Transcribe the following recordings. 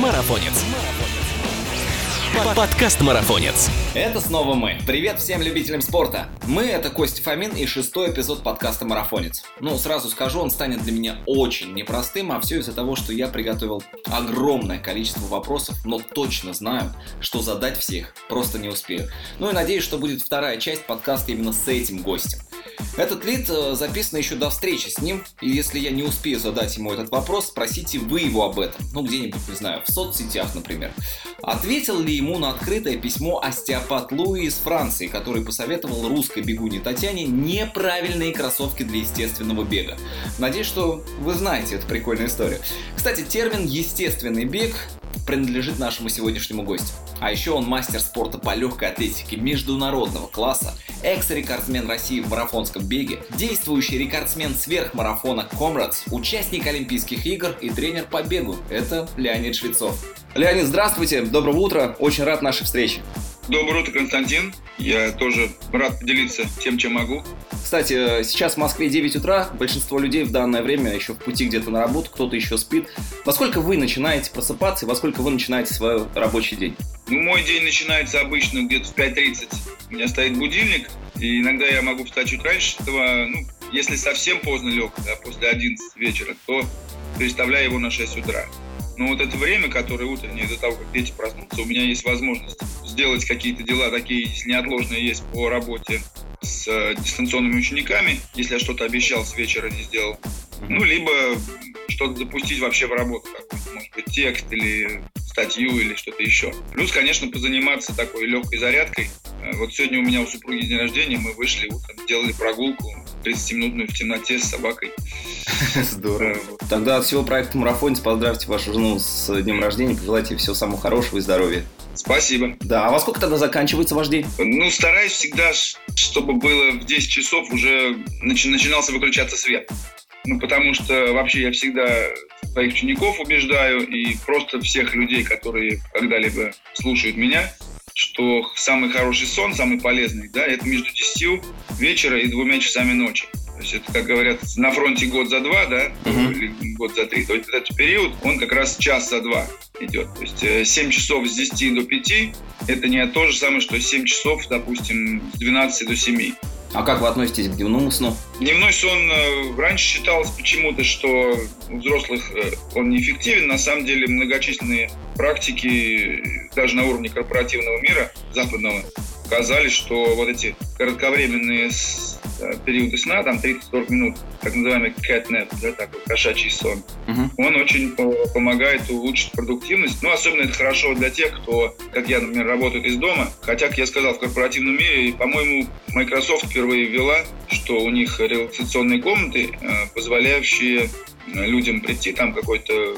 Марафонец. Подкаст Марафонец. Это снова мы. Привет всем любителям спорта. Мы — это Костя Фомин и шестой эпизод подкаста «Марафонец». Ну, сразу скажу, он станет для меня очень непростым, а все из-за того, что я приготовил огромное количество вопросов, но точно знаю, что задать всех просто не успею. Ну и надеюсь, что будет вторая часть подкаста именно с этим гостем. Этот лид э, записан еще до встречи с ним, и если я не успею задать ему этот вопрос, спросите вы его об этом. Ну, где-нибудь, не знаю, в соцсетях, например. Ответил ли ему на открытое письмо остеопат Луи из Франции, который посоветовал русской бегуне Татьяне неправильные кроссовки для естественного бега. Надеюсь, что вы знаете эту прикольную историю. Кстати, термин «естественный бег» принадлежит нашему сегодняшнему гостю. А еще он мастер спорта по легкой атлетике международного класса, экс-рекордсмен России в марафонском беге, действующий рекордсмен сверхмарафона Комрадс, участник Олимпийских игр и тренер по бегу. Это Леонид Швецов. Леонид, здравствуйте, доброго утра, очень рад нашей встрече. Доброе утро, Константин. Я тоже рад поделиться тем, чем могу. Кстати, сейчас в Москве 9 утра, большинство людей в данное время еще в пути где-то на работу, кто-то еще спит. Во сколько вы начинаете просыпаться и во сколько вы начинаете свой рабочий день? Ну, мой день начинается обычно где-то в 5.30. У меня стоит будильник, и иногда я могу встать чуть раньше этого. Ну, если совсем поздно лег, да, после 11 вечера, то переставляю его на 6 утра. Но вот это время, которое утреннее, до того, как дети проснутся, у меня есть возможность сделать какие-то дела такие, если неотложные есть по работе с э, дистанционными учениками, если я что-то обещал с вечера не сделал. Ну, либо что-то запустить вообще в работу, может быть, текст или статью или что-то еще. Плюс, конечно, позаниматься такой легкой зарядкой. Э, вот сегодня у меня у супруги день рождения, мы вышли утром, делали прогулку 30-минутную в темноте с собакой. Здорово. Тогда от всего проекта «Марафонец» поздравьте вашу жену с днем рождения, пожелайте всего самого хорошего и здоровья. Спасибо. Да, а во сколько тогда заканчивается ваш день? Ну, стараюсь всегда, чтобы было в 10 часов уже начинался выключаться свет. Ну, потому что вообще я всегда своих учеников убеждаю и просто всех людей, которые когда-либо слушают меня, что самый хороший сон, самый полезный, да, это между 10 вечера и двумя часами ночи. То есть это, как говорят, на фронте год за два, да, uh-huh. или год за три. То есть этот период, он как раз час за два идет. То есть 7 э, часов с 10 до 5 – это не то же самое, что 7 часов, допустим, с 12 до 7. А как вы относитесь к дневному сну? Дневной сон э, раньше считалось почему-то, что у взрослых э, он неэффективен. На самом деле многочисленные практики даже на уровне корпоративного мира западного показали, что вот эти кратковременные Э, периоды сна, там 30-40 минут, так называемый cat nap, да, такой кошачий сон, uh-huh. он очень помогает улучшить продуктивность. Ну, особенно это хорошо для тех, кто, как я, например, работает из дома. Хотя, как я сказал, в корпоративном мире, по-моему, Microsoft впервые ввела, что у них релаксационные комнаты, э, позволяющие людям прийти, там какой-то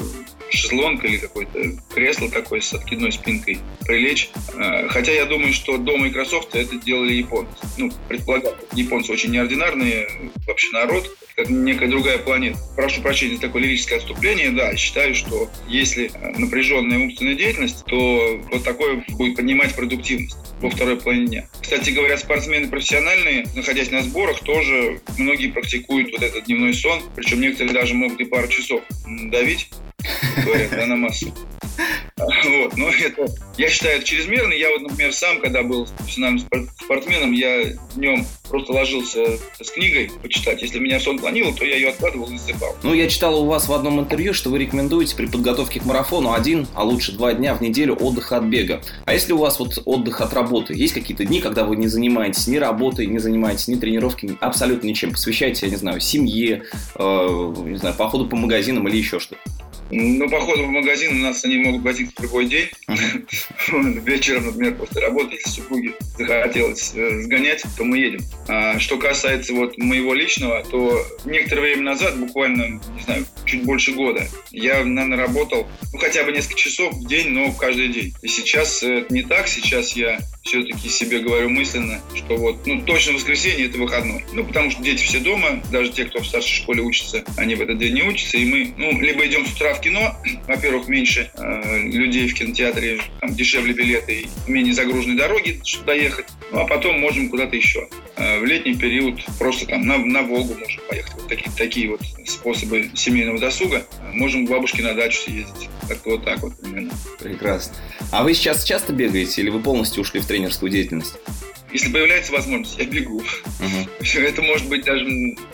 шезлонг или какое-то кресло такое с откидной спинкой прилечь. А, хотя я думаю, что до Microsoft это делали японцы. Ну, предполагаю, японцы очень неординарные вообще народ, как некая другая планета. Прошу прощения за такое лирическое отступление. Да, считаю, что если напряженная умственная деятельность, то вот такое будет поднимать продуктивность во второй половине дня. Кстати говоря, спортсмены профессиональные, находясь на сборах, тоже многие практикуют вот этот дневной сон, причем некоторые даже могут и пару часов давить говорят, да, на массу. Вот, но это, я считаю, это чрезмерно. Я вот, например, сам, когда был профессиональным спортсменом, я днем просто ложился с книгой почитать. Если меня сон клонило, то я ее откладывал и засыпал. Ну, я читал у вас в одном интервью, что вы рекомендуете при подготовке к марафону один, а лучше два дня в неделю отдыха от бега. А если у вас вот отдых от работы, есть какие-то дни, когда вы не занимаетесь ни работой, не занимаетесь ни тренировками, абсолютно ничем, посвящаете, я не знаю, семье, э, не знаю, походу по магазинам или еще что-то? Ну, походу в магазин у нас они могут возить в любой день. Вечером, например, после работы, если супруге захотелось э, сгонять, то мы едем. А что касается вот моего личного, то некоторое время назад, буквально, не знаю, чуть больше года, я, наверное, работал ну, хотя бы несколько часов в день, но каждый день. И сейчас это не так. Сейчас я все-таки себе говорю мысленно, что вот, ну, точно воскресенье это выходной. Ну, потому что дети все дома, даже те, кто в старшей школе учатся, они в этот день не учатся, и мы, ну, либо идем с утра в кино, во-первых, меньше э, людей в кинотеатре, там дешевле билеты, менее загруженные дороги, чтобы доехать, ну, а потом можем куда-то еще. Э, в летний период просто там на, на Волгу можем поехать. Вот такие, такие вот способы семейного досуга. Можем к бабушке на дачу съездить. Как-то вот так вот примерно. Прекрасно. А вы сейчас часто бегаете или вы полностью ушли в тренерскую деятельность? Если появляется возможность, я бегу. Uh-huh. Это может быть даже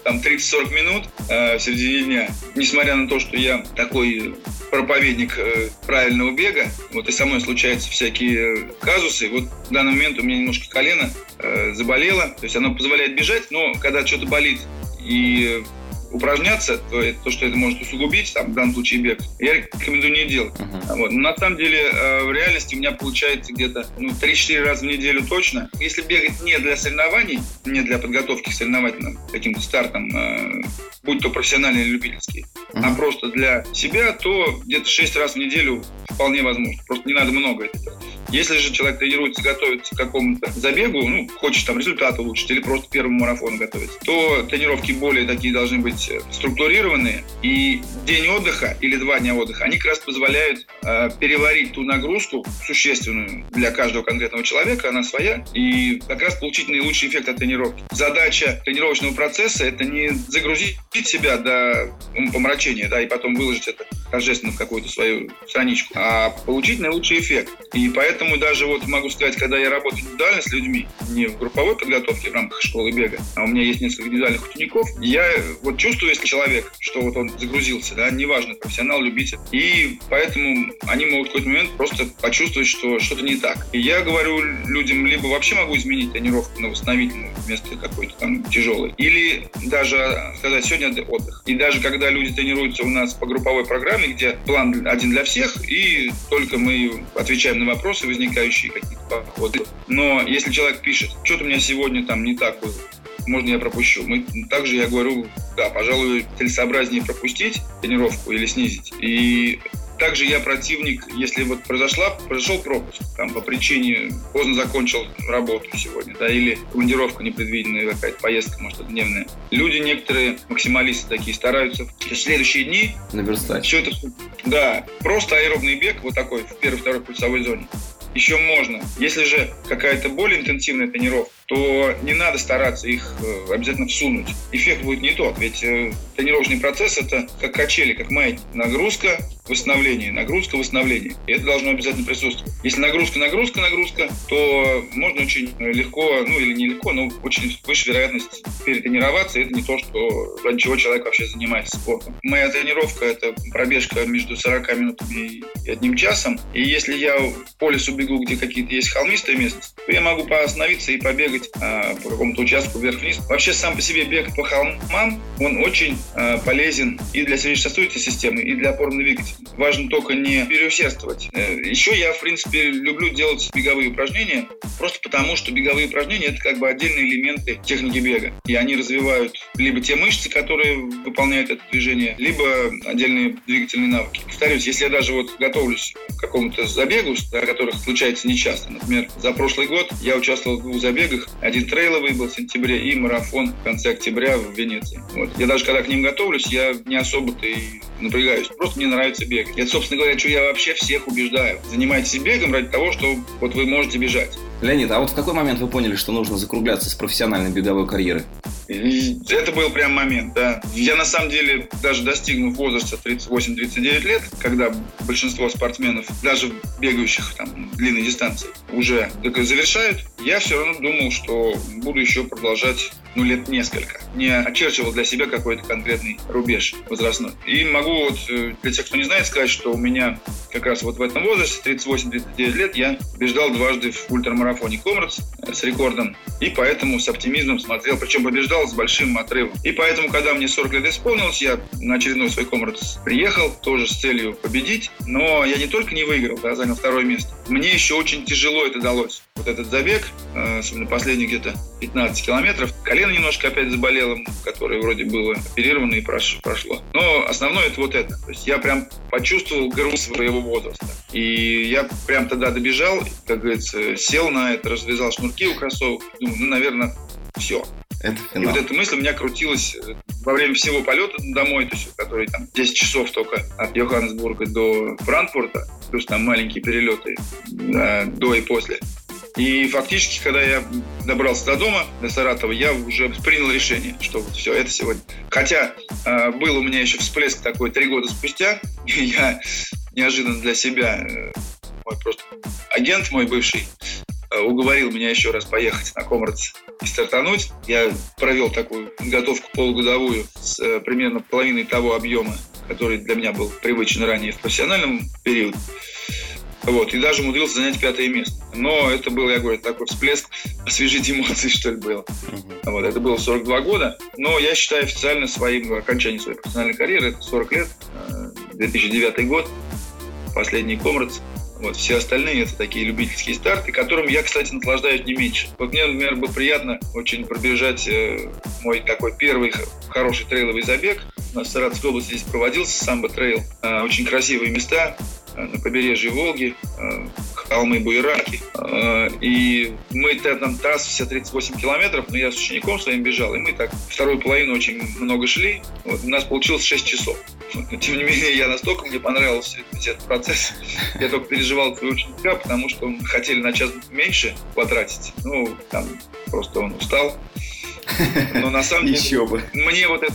там 30-40 минут э, в середине дня. Несмотря на то, что я такой проповедник э, правильного бега, вот и со мной случаются всякие казусы. Вот в данный момент у меня немножко колено э, заболело, то есть оно позволяет бежать, но когда что-то болит и упражняться, то, то, что это может усугубить, там, в данном случае бег, я рекомендую не делать. Uh-huh. Вот. Но на самом деле э, в реальности у меня получается где-то ну, 3-4 раза в неделю точно. Если бегать не для соревнований, не для подготовки к соревновательным каким-то стартам, э, будь то профессиональный или любительский, uh-huh. а просто для себя, то где-то 6 раз в неделю вполне возможно. Просто не надо много это делать. Если же человек тренируется, готовится к какому-то забегу, ну, хочет там результат улучшить или просто первому марафону готовится, то тренировки более такие должны быть э, структурированные. И день отдыха или два дня отдыха, они как раз позволяют э, переварить ту нагрузку существенную для каждого конкретного человека, она своя, и как раз получить наилучший эффект от тренировки. Задача тренировочного процесса – это не загрузить себя до помрачения, да, и потом выложить это торжественно в какую-то свою страничку, а получить наилучший эффект. И Поэтому даже вот могу сказать, когда я работаю индивидуально с людьми, не в групповой подготовке в рамках школы бега, а у меня есть несколько индивидуальных учеников, я вот чувствую, если человек, что вот он загрузился, да, неважно, профессионал, любитель, и поэтому они могут в какой-то момент просто почувствовать, что что-то не так. И я говорю людям, либо вообще могу изменить тренировку на восстановительную вместо какой-то там тяжелой, или даже сказать, сегодня отдых. И даже когда люди тренируются у нас по групповой программе, где план один для всех, и только мы отвечаем на вопросы, возникающие какие-то походы. Но если человек пишет, что-то у меня сегодня там не так можно я пропущу. Мы, также я говорю, да, пожалуй, целесообразнее пропустить тренировку или снизить. И также я противник, если вот произошла, произошел пропуск, там, по причине поздно закончил работу сегодня, да, или командировка непредвиденная, какая-то поездка, может, дневная. Люди некоторые, максималисты такие, стараются в следующие дни наверстать. Все это, да, просто аэробный бег вот такой в первой-второй пульсовой зоне еще можно. Если же какая-то более интенсивная тренировка, то не надо стараться их э, обязательно всунуть. Эффект будет не тот, ведь э, тренировочный процесс это как качели, как маятник. Нагрузка, восстановление, нагрузка, восстановление. И это должно обязательно присутствовать. Если нагрузка, нагрузка, нагрузка, то можно очень легко, ну или не легко, но очень выше вероятность перетренироваться. Это не то, что ради чего человек вообще занимается спортом. Моя тренировка – это пробежка между 40 минутами и одним часом. И если я по лесу бегу, где какие-то есть холмистые местности, то я могу поостановиться и побегать а, по какому-то участку вверх-вниз. Вообще сам по себе бег по холмам, он очень а, полезен и для сердечно-сосудистой системы, и для опорно двигателя важно только не переусердствовать. Э, Еще я, в принципе, люблю делать беговые упражнения, просто потому, что беговые упражнения – это как бы отдельные элементы техники бега. И они развивают либо те мышцы, которые выполняют это движение, либо отдельные двигательные навыки. Повторюсь, если я даже вот готовлюсь к какому-то забегу, о которых случается нечасто, например, за прошлый год я участвовал в двух забегах. Один трейловый был в сентябре и марафон в конце октября в Венеции. Вот. Я даже когда к ним готовлюсь, я не особо-то и напрягаюсь. Просто мне нравится бегать. Это, собственно говоря, что я вообще всех убеждаю. Занимайтесь бегом ради того, что вот вы можете бежать. Леонид, а вот в какой момент вы поняли, что нужно закругляться с профессиональной беговой карьерой? Это был прям момент, да. Я на самом деле, даже достигнув возраста 38-39 лет, когда большинство спортсменов, даже бегающих там длинной дистанции, уже завершают, я все равно думал, что буду еще продолжать ну, лет несколько. Не очерчивал для себя какой-то конкретный рубеж возрастной. И могу вот э, для тех, кто не знает, сказать, что у меня как раз вот в этом возрасте, 38-39 лет, я побеждал дважды в ультрамарафоне Комрадс э, с рекордом. И поэтому с оптимизмом смотрел, причем побеждал с большим отрывом. И поэтому, когда мне 40 лет исполнилось, я на очередной свой Комрадс приехал, тоже с целью победить. Но я не только не выиграл, да, занял второе место. Мне еще очень тяжело это далось. Вот этот забег, э, особенно последний где-то 15 километров, колено немножко опять заболело, которое вроде было оперировано и прошло. Но основное это вот это. То есть я прям почувствовал груз своего возраста. И я прям тогда добежал, как говорится, сел на это, развязал шнурки у кроссовок, думаю, ну, наверное, все. Это финал. И вот эта мысль у меня крутилась э, во время всего полета домой, то есть, который там 10 часов только от Йоханнесбурга до Франкфурта, плюс там маленькие перелеты да, до и после. И фактически, когда я добрался до дома, до Саратова, я уже принял решение, что вот все, это сегодня. Хотя э, был у меня еще всплеск такой три года спустя, и я неожиданно для себя, э, мой просто агент мой бывший, э, уговорил меня еще раз поехать на Комрадс и стартануть. Я провел такую подготовку полугодовую с э, примерно половиной того объема, который для меня был привычен ранее в профессиональном периоде. Вот, и даже умудрился занять пятое место. Но это был, я говорю, такой всплеск освежить эмоции, что ли, был. Uh-huh. Вот, это было 42 года. Но я считаю официально своим окончанием своей профессиональной карьеры, это 40 лет, 2009 э, год, последний комрадс. Вот, все остальные это такие любительские старты, которым я, кстати, наслаждаюсь не меньше. Вот мне, например, было приятно очень пробежать э, мой такой первый хороший трейловый забег. У нас в Саратовской области здесь проводился самбо трейл. Э, очень красивые места, на побережье Волги, э, холмы Буераки. Э, и мы там трасса вся 38 километров, но я с учеником своим бежал, и мы так вторую половину очень много шли. Вот, у нас получилось 6 часов. Тем не менее, я настолько мне понравился весь этот процесс. Я только переживал твоего ученика, потому что он хотели на час меньше потратить. Ну, там просто он устал. Но на самом деле, Еще бы. мне вот это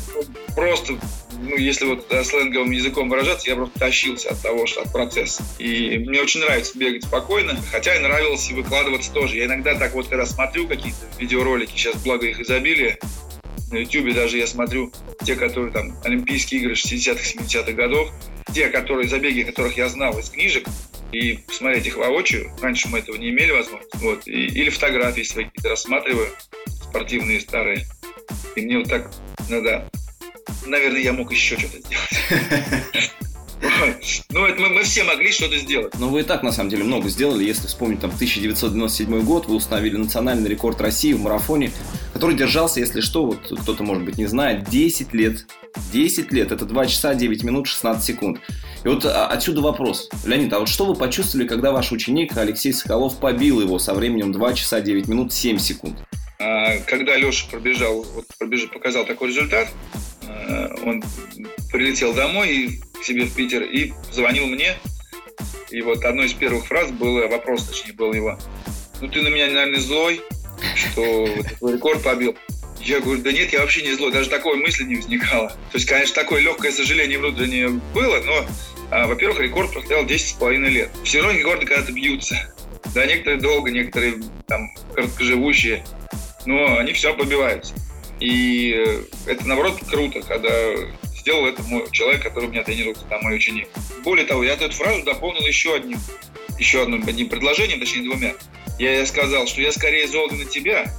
просто ну, если вот сленговым языком выражаться, я просто тащился от того, что от процесса. И мне очень нравится бегать спокойно, хотя и нравилось и выкладываться тоже. Я иногда так вот, когда смотрю какие-то видеоролики, сейчас благо их изобилие, на YouTube даже я смотрю те, которые там Олимпийские игры 60-х, 70-х годов, те, которые забеги, которых я знал из книжек, и посмотреть их воочию. Раньше мы этого не имели возможности. Вот. И, или фотографии свои какие-то рассматриваю, спортивные, старые. И мне вот так надо наверное, я мог еще что-то сделать. Ну, это мы, мы все могли что-то сделать. Но вы и так, на самом деле, много сделали. Если вспомнить, там, 1997 год, вы установили национальный рекорд России в марафоне, который держался, если что, вот кто-то, может быть, не знает, 10 лет. 10 лет. Это 2 часа 9 минут 16 секунд. И вот а, отсюда вопрос. Леонид, а вот что вы почувствовали, когда ваш ученик Алексей Соколов побил его со временем 2 часа 9 минут 7 секунд? А, когда Леша пробежал, вот пробежал, показал такой результат, он прилетел домой и к себе в Питер и звонил мне. И вот одной из первых фраз было, вопрос точнее был его, ну ты на меня, наверное, злой, что рекорд побил. Я говорю, да нет, я вообще не злой, даже такой мысли не возникало. То есть, конечно, такое легкое сожаление внутреннее было, но, а, во-первых, рекорд простоял 10,5 лет. Все равно рекорды когда-то бьются. Да, некоторые долго, некоторые там короткоживущие, но они все побиваются. И э, это, наоборот, круто, когда сделал это мой человек, который у меня тренируется, там мой ученик. Более того, я эту фразу дополнил еще одним, еще одним, одним предложением, точнее двумя. Я сказал, что я скорее зол на тебя,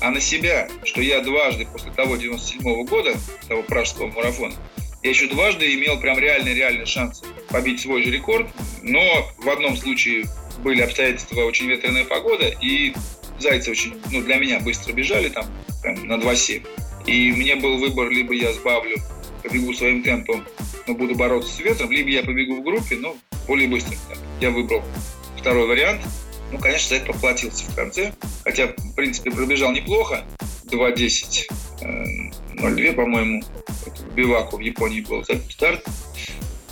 а на себя, что я дважды после того 97 -го года, того пражского марафона, я еще дважды имел прям реальный-реальный шанс побить свой же рекорд, но в одном случае были обстоятельства очень ветреная погода, и зайцы очень, ну, для меня быстро бежали там, прям на 2,7. И мне был выбор, либо я сбавлю, побегу своим темпом, но буду бороться с ветром, либо я побегу в группе, но более темпом. Я выбрал второй вариант. Ну, конечно, за это поплатился в конце. Хотя, в принципе, пробежал неплохо. 2.10, 0.2, э, по-моему. Биваку в Японии был старт.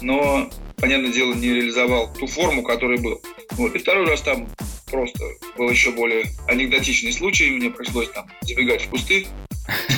Но, понятное дело, не реализовал ту форму, которая был. Вот. И второй раз там просто был еще более анекдотичный случай. Мне пришлось там забегать в кусты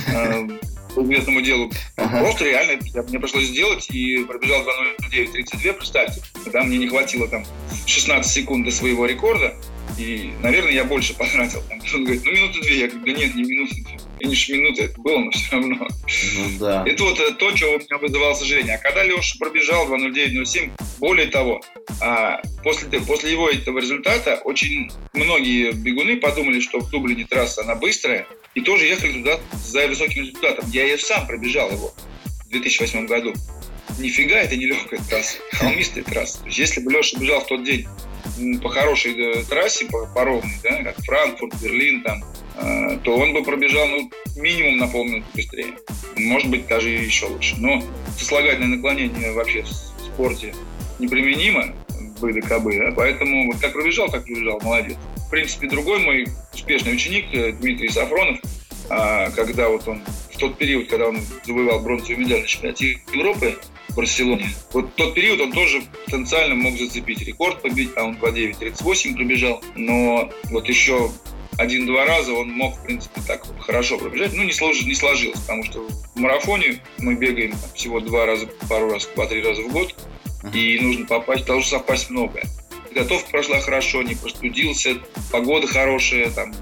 э, по известному делу. Ага. Просто реально мне пришлось сделать и пробежал 2.09.32, представьте. Когда мне не хватило там 16 секунд до своего рекорда, и, наверное, я больше потратил. Он говорит, ну, минуты две. Я говорю, да нет, не минуты две. Меньше минуты это было, но все равно. Ну, да. Это вот э, то, что у меня вызывало сожаление. А когда Леша пробежал 2.09.07, более того, а, после, после его этого результата очень многие бегуны подумали, что в Дублине трасса, она быстрая, и тоже ехали туда за высоким результатом. Я ее сам пробежал его в 2008 году. Нифига это не легкая трасса, холмистая трасса. То есть если бы Леша бежал в тот день по хорошей э, трассе, по, по ровной, да, как Франкфурт, Берлин, там, то он бы пробежал ну, минимум на полминуты быстрее. Может быть, даже еще лучше. Но сослагательное наклонение вообще в спорте неприменимо. бы да кабы. Да? Поэтому вот как пробежал, так пробежал, молодец. В принципе, другой мой успешный ученик, э, Дмитрий Сафронов, а, когда вот он в тот период, когда он завоевал бронзовую медаль на чемпионате Европы в Барселоне, вот тот период он тоже потенциально мог зацепить рекорд побить, а он 2.9.38 пробежал, но вот еще один-два раза он мог, в принципе, так хорошо пробежать. Ну, не, слож, не сложилось, потому что в марафоне мы бегаем всего два раза, пару раз, два-три раза в год, и нужно попасть, должно совпасть многое. Готовка прошла хорошо, не простудился, погода хорошая, там,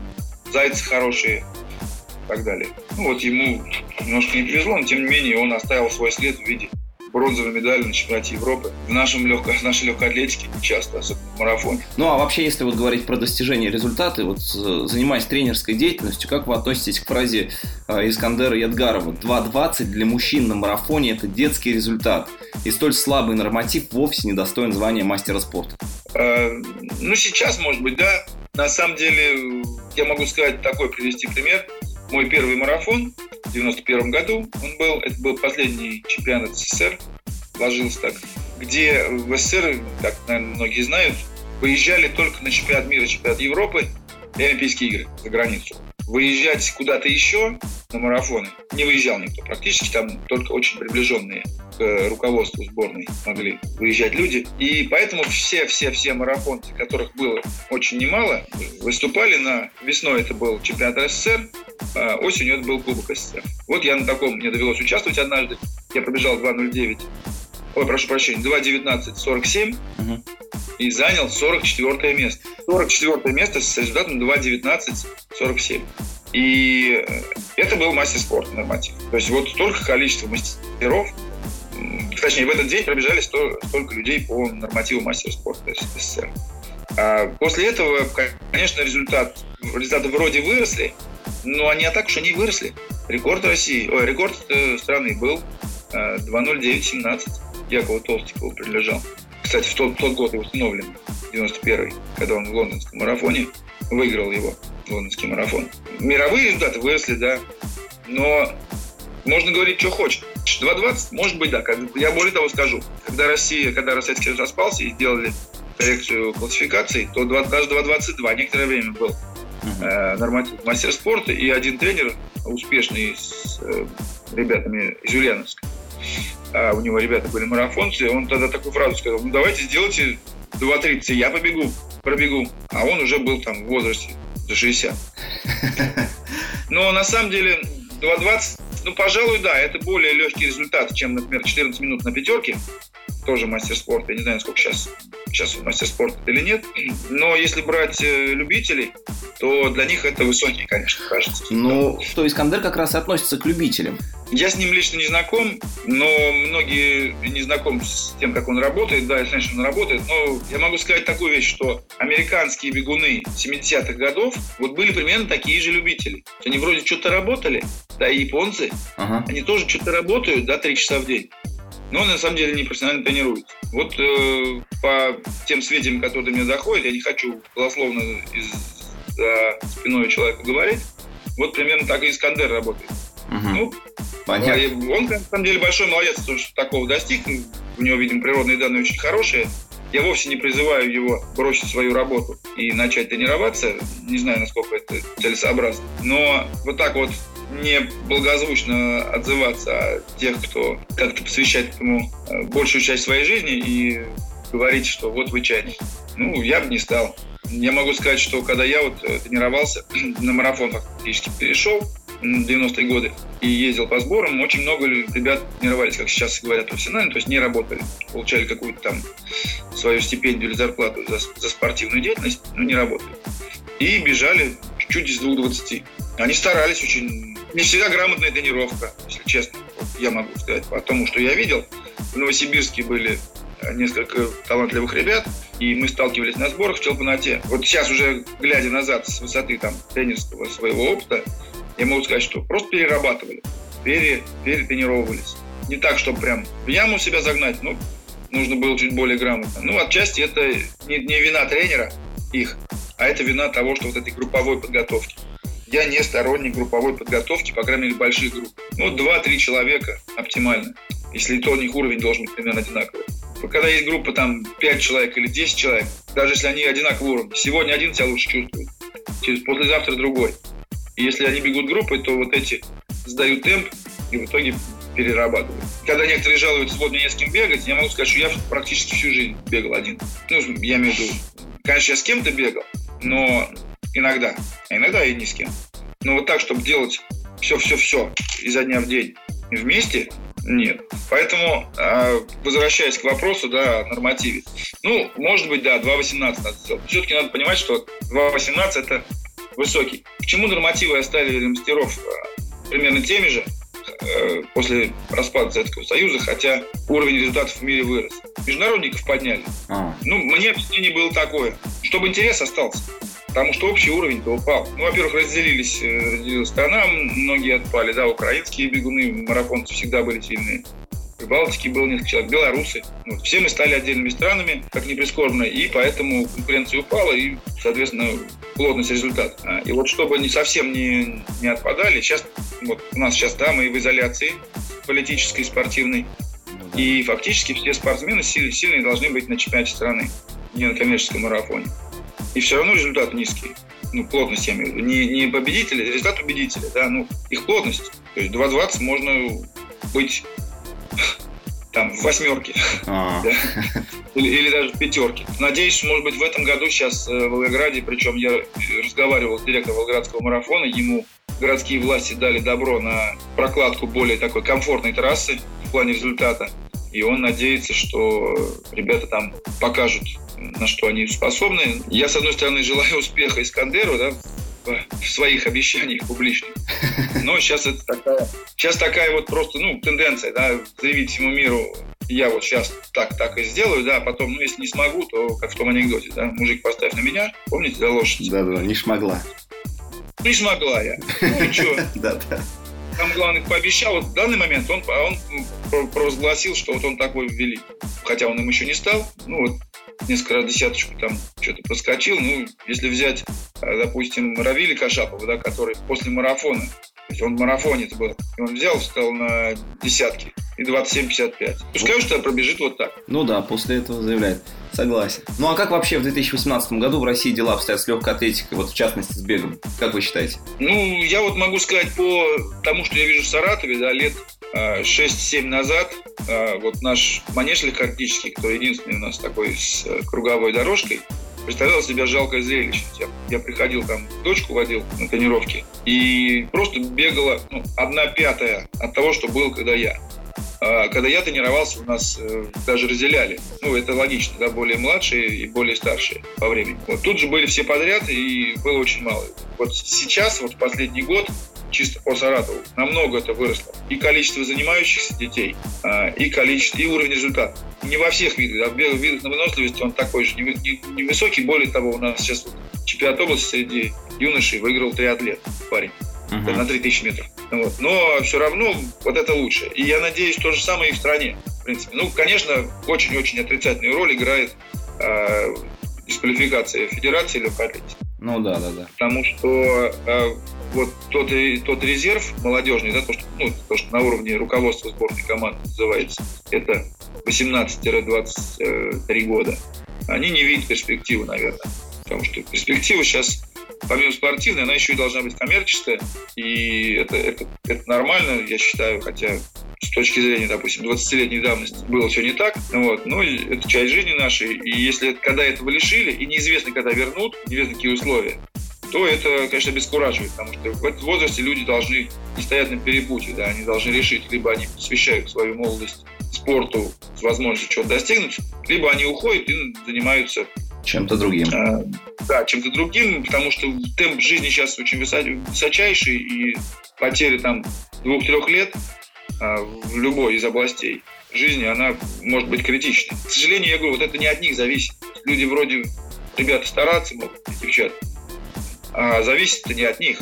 зайцы хорошие и так далее. Ну, вот ему немножко не повезло, но тем не менее он оставил свой след в виде бронзовой медали на чемпионате Европы. В, нашем легко, в нашей легкой атлетике часто, особенно в марафоне. Ну, а вообще, если вот говорить про достижения результаты, вот э, занимаясь тренерской деятельностью, как вы относитесь к фразе э, Искандера Ядгарова? 2.20 для мужчин на марафоне – это детский результат. И столь слабый норматив вовсе не достоин звания мастера спорта. Э, ну, сейчас, может быть, да. На самом деле, я могу сказать такой, привести пример. Мой первый марафон в 91 году он был. Это был последний чемпионат СССР, сложился так, где в СССР, как, наверное, многие знают, выезжали только на чемпионат мира, чемпионат Европы и Олимпийские игры за границу. Выезжать куда-то еще на марафоны не выезжал никто. Практически там только очень приближенные к руководству сборной могли выезжать люди. И поэтому все-все-все марафонцы, которых было очень немало, выступали на... Весной это был чемпионат СССР, а осенью это был Кубок СССР. Вот я на таком, мне довелось участвовать однажды. Я пробежал 2.09, ой, прошу прощения, 2.19.47 угу. и занял 44 место. 44 место с результатом 2.19.47. И э, это был мастер спорта норматив. То есть вот столько количества мастеров, точнее, в этот день пробежали столько людей по нормативу мастера спорта СССР. А после этого, конечно, результат, результаты вроде выросли, но они а так уж они выросли. Рекорд России, ой, рекорд э, страны был э, 2.09.17. Якову Толстикову принадлежал. Кстати, в тот, тот год и установлен, 91-й, когда он в лондонском марафоне выиграл его, лондонский марафон. Мировые результаты выросли, да, но можно говорить, что хочешь. 2.20, может быть, да. Я более того скажу. Когда Россия, когда Российский Союз распался и сделали коррекцию классификаций, то 2, даже 2.22 некоторое время был э, норматив мастер спорта и один тренер успешный с э, ребятами из Ульяновска. А у него ребята были марафонцы, он тогда такую фразу сказал, ну давайте сделайте 2.30, я побегу, пробегу. А он уже был там в возрасте за 60. Но на самом деле 2.20, ну, пожалуй, да, это более легкий результат, чем, например, 14 минут на пятерке тоже мастер спорта. Я не знаю, сколько сейчас, сейчас мастер спорта или нет. Но если брать э, любителей, то для них это высокий, конечно, кажется. Ну, что Искандер как раз относится к любителям. Я с ним лично не знаком, но многие не знаком с тем, как он работает. Да, я знаю, что он работает. Но я могу сказать такую вещь, что американские бегуны 70-х годов вот были примерно такие же любители. Они вроде что-то работали, да, и японцы, ага. они тоже что-то работают, да, три часа в день но на самом деле не профессионально тренируется. Вот э, по тем сведениям, которые мне заходят, я не хочу голословно из-за спиной человека говорить, вот примерно так и Искандер работает. Угу. Ну, Понятно. Он, на самом деле, большой молодец, что такого достиг. У него, видимо, природные данные очень хорошие. Я вовсе не призываю его бросить свою работу и начать тренироваться. Не знаю, насколько это целесообразно. Но вот так вот не благозвучно отзываться о тех, кто как-то посвящает этому э, большую часть своей жизни и говорить, что вот вы чайник. Ну, я бы не стал. Я могу сказать, что когда я вот э, тренировался, на марафон фактически перешел, 90-е годы, и ездил по сборам, очень много ребят тренировались, как сейчас говорят, профессионально, то есть не работали, получали какую-то там свою стипендию или зарплату за, за спортивную деятельность, но не работали. И бежали чуть из 2.20. Они старались очень не всегда грамотная тренировка, если честно. Вот я могу сказать по тому, что я видел. В Новосибирске были несколько талантливых ребят, и мы сталкивались на сборах в Челпаноте. Вот сейчас уже, глядя назад с высоты там тренерского своего опыта, я могу сказать, что просто перерабатывали, пере, перетренировывались. Не так, чтобы прям в яму себя загнать, но нужно было чуть более грамотно. Ну, отчасти это не, не вина тренера их, а это вина того, что вот этой групповой подготовки. Я не сторонник групповой подготовки, по крайней мере, больших групп. Ну, 2-3 человека оптимально. Если то у них уровень должен быть примерно одинаковый. когда есть группа там 5 человек или 10 человек, даже если они одинакового уровня, сегодня один себя лучше чувствует, через послезавтра другой. И если они бегут группой, то вот эти сдают темп и в итоге перерабатывают. Когда некоторые жалуются, вот мне не с кем бегать, я могу сказать, что я практически всю жизнь бегал один. Ну, я имею в виду, конечно, я с кем-то бегал, но иногда, а иногда и ни с кем. Но вот так, чтобы делать все-все-все изо дня в день вместе, нет. Поэтому, а, возвращаясь к вопросу, да, о нормативе. Ну, может быть, да, 2.18 надо сделать. Все-таки надо понимать, что 2.18 это высокий. Почему нормативы оставили мастеров а, примерно теми же э, после распада Советского Союза, хотя уровень результатов в мире вырос? Международников подняли. А. Ну, мне объяснение было такое, чтобы интерес остался потому что общий уровень-то упал. Ну, во-первых, разделились, э, разделилась страна, многие отпали, да, украинские бегуны, марафонцы всегда были сильные. В Балтике было несколько человек, белорусы. Вот. Все мы стали отдельными странами, как ни прискорбно, и поэтому конкуренция упала, и, соответственно, плотность результата. А, и вот чтобы они совсем не, не отпадали, сейчас, вот у нас сейчас, да, мы в изоляции политической, спортивной, ну и фактически все спортсмены сильные, должны быть на чемпионате страны, не на коммерческом марафоне и все равно результат низкий. Ну, плотность, я имею в виду. Не, не победителя, результат победителя, да, ну, их плотность. То есть 2.20 можно быть там в восьмерке а. да? или, или даже в пятерке. Надеюсь, может быть, в этом году сейчас э, в Волгограде, причем я разговаривал с директором Волгоградского марафона, ему городские власти дали добро на прокладку более такой комфортной трассы в плане результата. И он надеется, что ребята там покажут на что они способны. Я, с одной стороны, желаю успеха Искандеру, да, в своих обещаниях публичных. Но сейчас это такая, сейчас такая вот просто, ну, тенденция, да, заявить всему миру, я вот сейчас так, так и сделаю, да, а потом, ну, если не смогу, то как в том анекдоте, да, мужик поставь на меня, помните, за лошадь? Да-да, не шмогла. Не смогла я. Ну и что? Да-да. Там главный пообещал, вот в данный момент он, он провозгласил, что вот он такой великий. Хотя он им еще не стал. Ну вот несколько раз десяточку там что-то проскочил. Ну, если взять, э, допустим, Равили Кашапова, да, который после марафона, то есть он марафонец был, и он взял, встал на десятки и 27-55. Пускай что пробежит вот так. Ну да, после этого заявляет. Согласен. Ну а как вообще в 2018 году в России дела обстоят с легкой атлетикой, вот в частности с бегом? Как вы считаете? Ну, я вот могу сказать по тому, что я вижу в Саратове, да, лет 6-7 э, назад э, вот наш манеж легкоатлетический, кто единственный у нас такой с э, круговой дорожкой, представлял себя жалкое зрелище. Я, я приходил там, дочку водил на тренировки, и просто бегала ну, одна пятая от того, что было, когда я. А когда я тренировался, у нас даже разделяли. Ну, это логично, да, более младшие и более старшие по времени. Вот тут же были все подряд, и было очень мало. Вот сейчас, вот последний год, чисто по Саратову, намного это выросло. И количество занимающихся детей, а, и количество, и уровень результата. Не во всех видах. Да, в видах на выносливости он такой же невысокий. Более того, у нас сейчас чемпионат области среди юношей выиграл триатлет парень. Uh-huh. на 3000 метров. Вот. Но все равно вот это лучше. И я надеюсь, то же самое и в стране. В принципе. Ну, конечно, очень-очень отрицательную роль играет э, дисквалификация Федерации легкой атлетики. Ну да, да, да. Потому что э, вот тот, тот резерв молодежный, да, то, что, ну, то, что на уровне руководства сборной команды называется, это 18-23 года, они не видят перспективы, наверное. Потому что перспектива сейчас, помимо спортивной, она еще и должна быть коммерческая. И это, это, это нормально, я считаю, хотя с точки зрения, допустим, 20-летней давности было все не так. Вот. Но это часть жизни нашей. И если когда этого лишили, и неизвестно, когда вернут, неизвестно, какие условия, то это, конечно, обескураживает, потому что в этом возрасте люди должны не стоять на перепутье, да, они должны решить, либо они посвящают свою молодость спорту с возможностью чего-то достигнуть, либо они уходят и занимаются чем-то другим. А, да, чем-то другим, потому что темп жизни сейчас очень высочайший, и потеря там двух-трех лет а, в любой из областей жизни, она может быть критичной. К сожалению, я говорю, вот это не от них зависит. Люди вроде ребята стараться могут, девчата, а зависит не от них.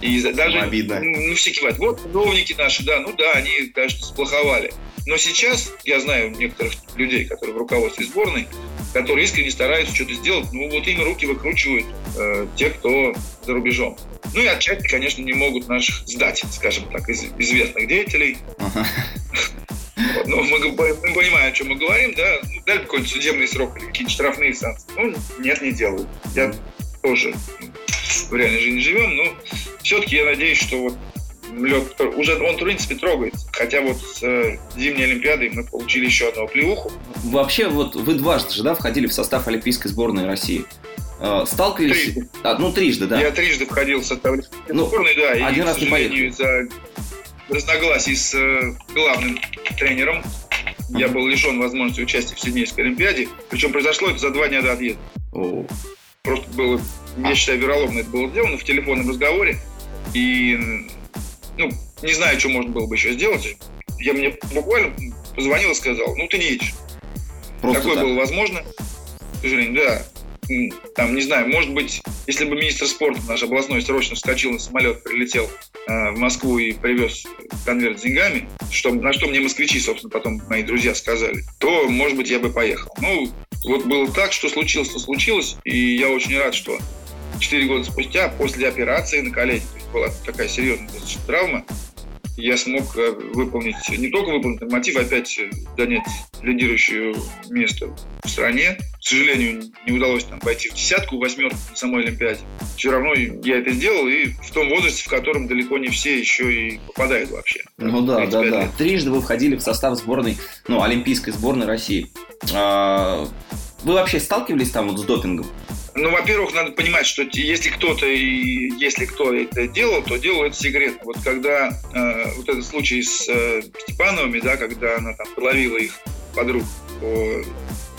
И даже Обидно. ну, все кивают. Вот чиновники наши, да, ну да, они, конечно, сплоховали. Но сейчас я знаю некоторых людей, которые в руководстве сборной, которые искренне стараются что-то сделать, ну вот им руки выкручивают э, те, кто за рубежом. Ну и отчасти, конечно, не могут наших сдать, скажем так, из, известных деятелей. Ну, мы, мы понимаем, о чем мы говорим, да, ну, дали какой-нибудь судебный срок или какие-то штрафные санкции. Ну, нет, не делают. Я тоже в реальной жизни живем, но все-таки я надеюсь, что вот лед уже он, в принципе, трогается. Хотя вот с э, зимней Олимпиадой мы получили еще одну плевуху. Вообще, вот вы дважды же, да, входили в состав Олимпийской сборной России. Э, сталкивались... Трижды. А, ну, трижды, да. Я трижды входил в состав Олимпийской Ну, сборной, да. и, один к раз не сожалению, из-за разногласий с э, главным тренером я был лишен возможности участия в Сиднейской Олимпиаде. Причем произошло это за два дня до отъезда. О, Просто было, я считаю, вероломно это было сделано в телефонном разговоре. И, ну, не знаю, что можно было бы еще сделать. Я мне буквально позвонил и сказал, ну, ты не едешь. просто Такое так. было возможно. К сожалению, да. Там, не знаю, может быть, если бы министр спорта наш областной срочно вскочил на самолет, прилетел э, в Москву и привез конверт с деньгами, что, на что мне москвичи, собственно, потом мои друзья сказали, то, может быть, я бы поехал. Ну, вот было так, что случилось, то случилось, и я очень рад, что 4 года спустя, после операции на колени, была такая серьезная травма, я смог э, выполнить, не только выполнить а опять э, занять лидирующее место в стране. К сожалению, не удалось там войти в десятку, восьмерку на самой Олимпиаде. Все равно я это сделал, и в том возрасте, в котором далеко не все еще и попадают вообще. Ну да, да, 35 да. лет. Трижды вы входили в состав сборной, ну, Олимпийской сборной России. А, Вы вообще сталкивались там вот с допингом? Ну, во-первых, надо понимать, что если кто-то и если кто это делал, то делал это секретно. Вот когда э, вот этот случай с э, Степановыми, да, когда она там половила их подруг по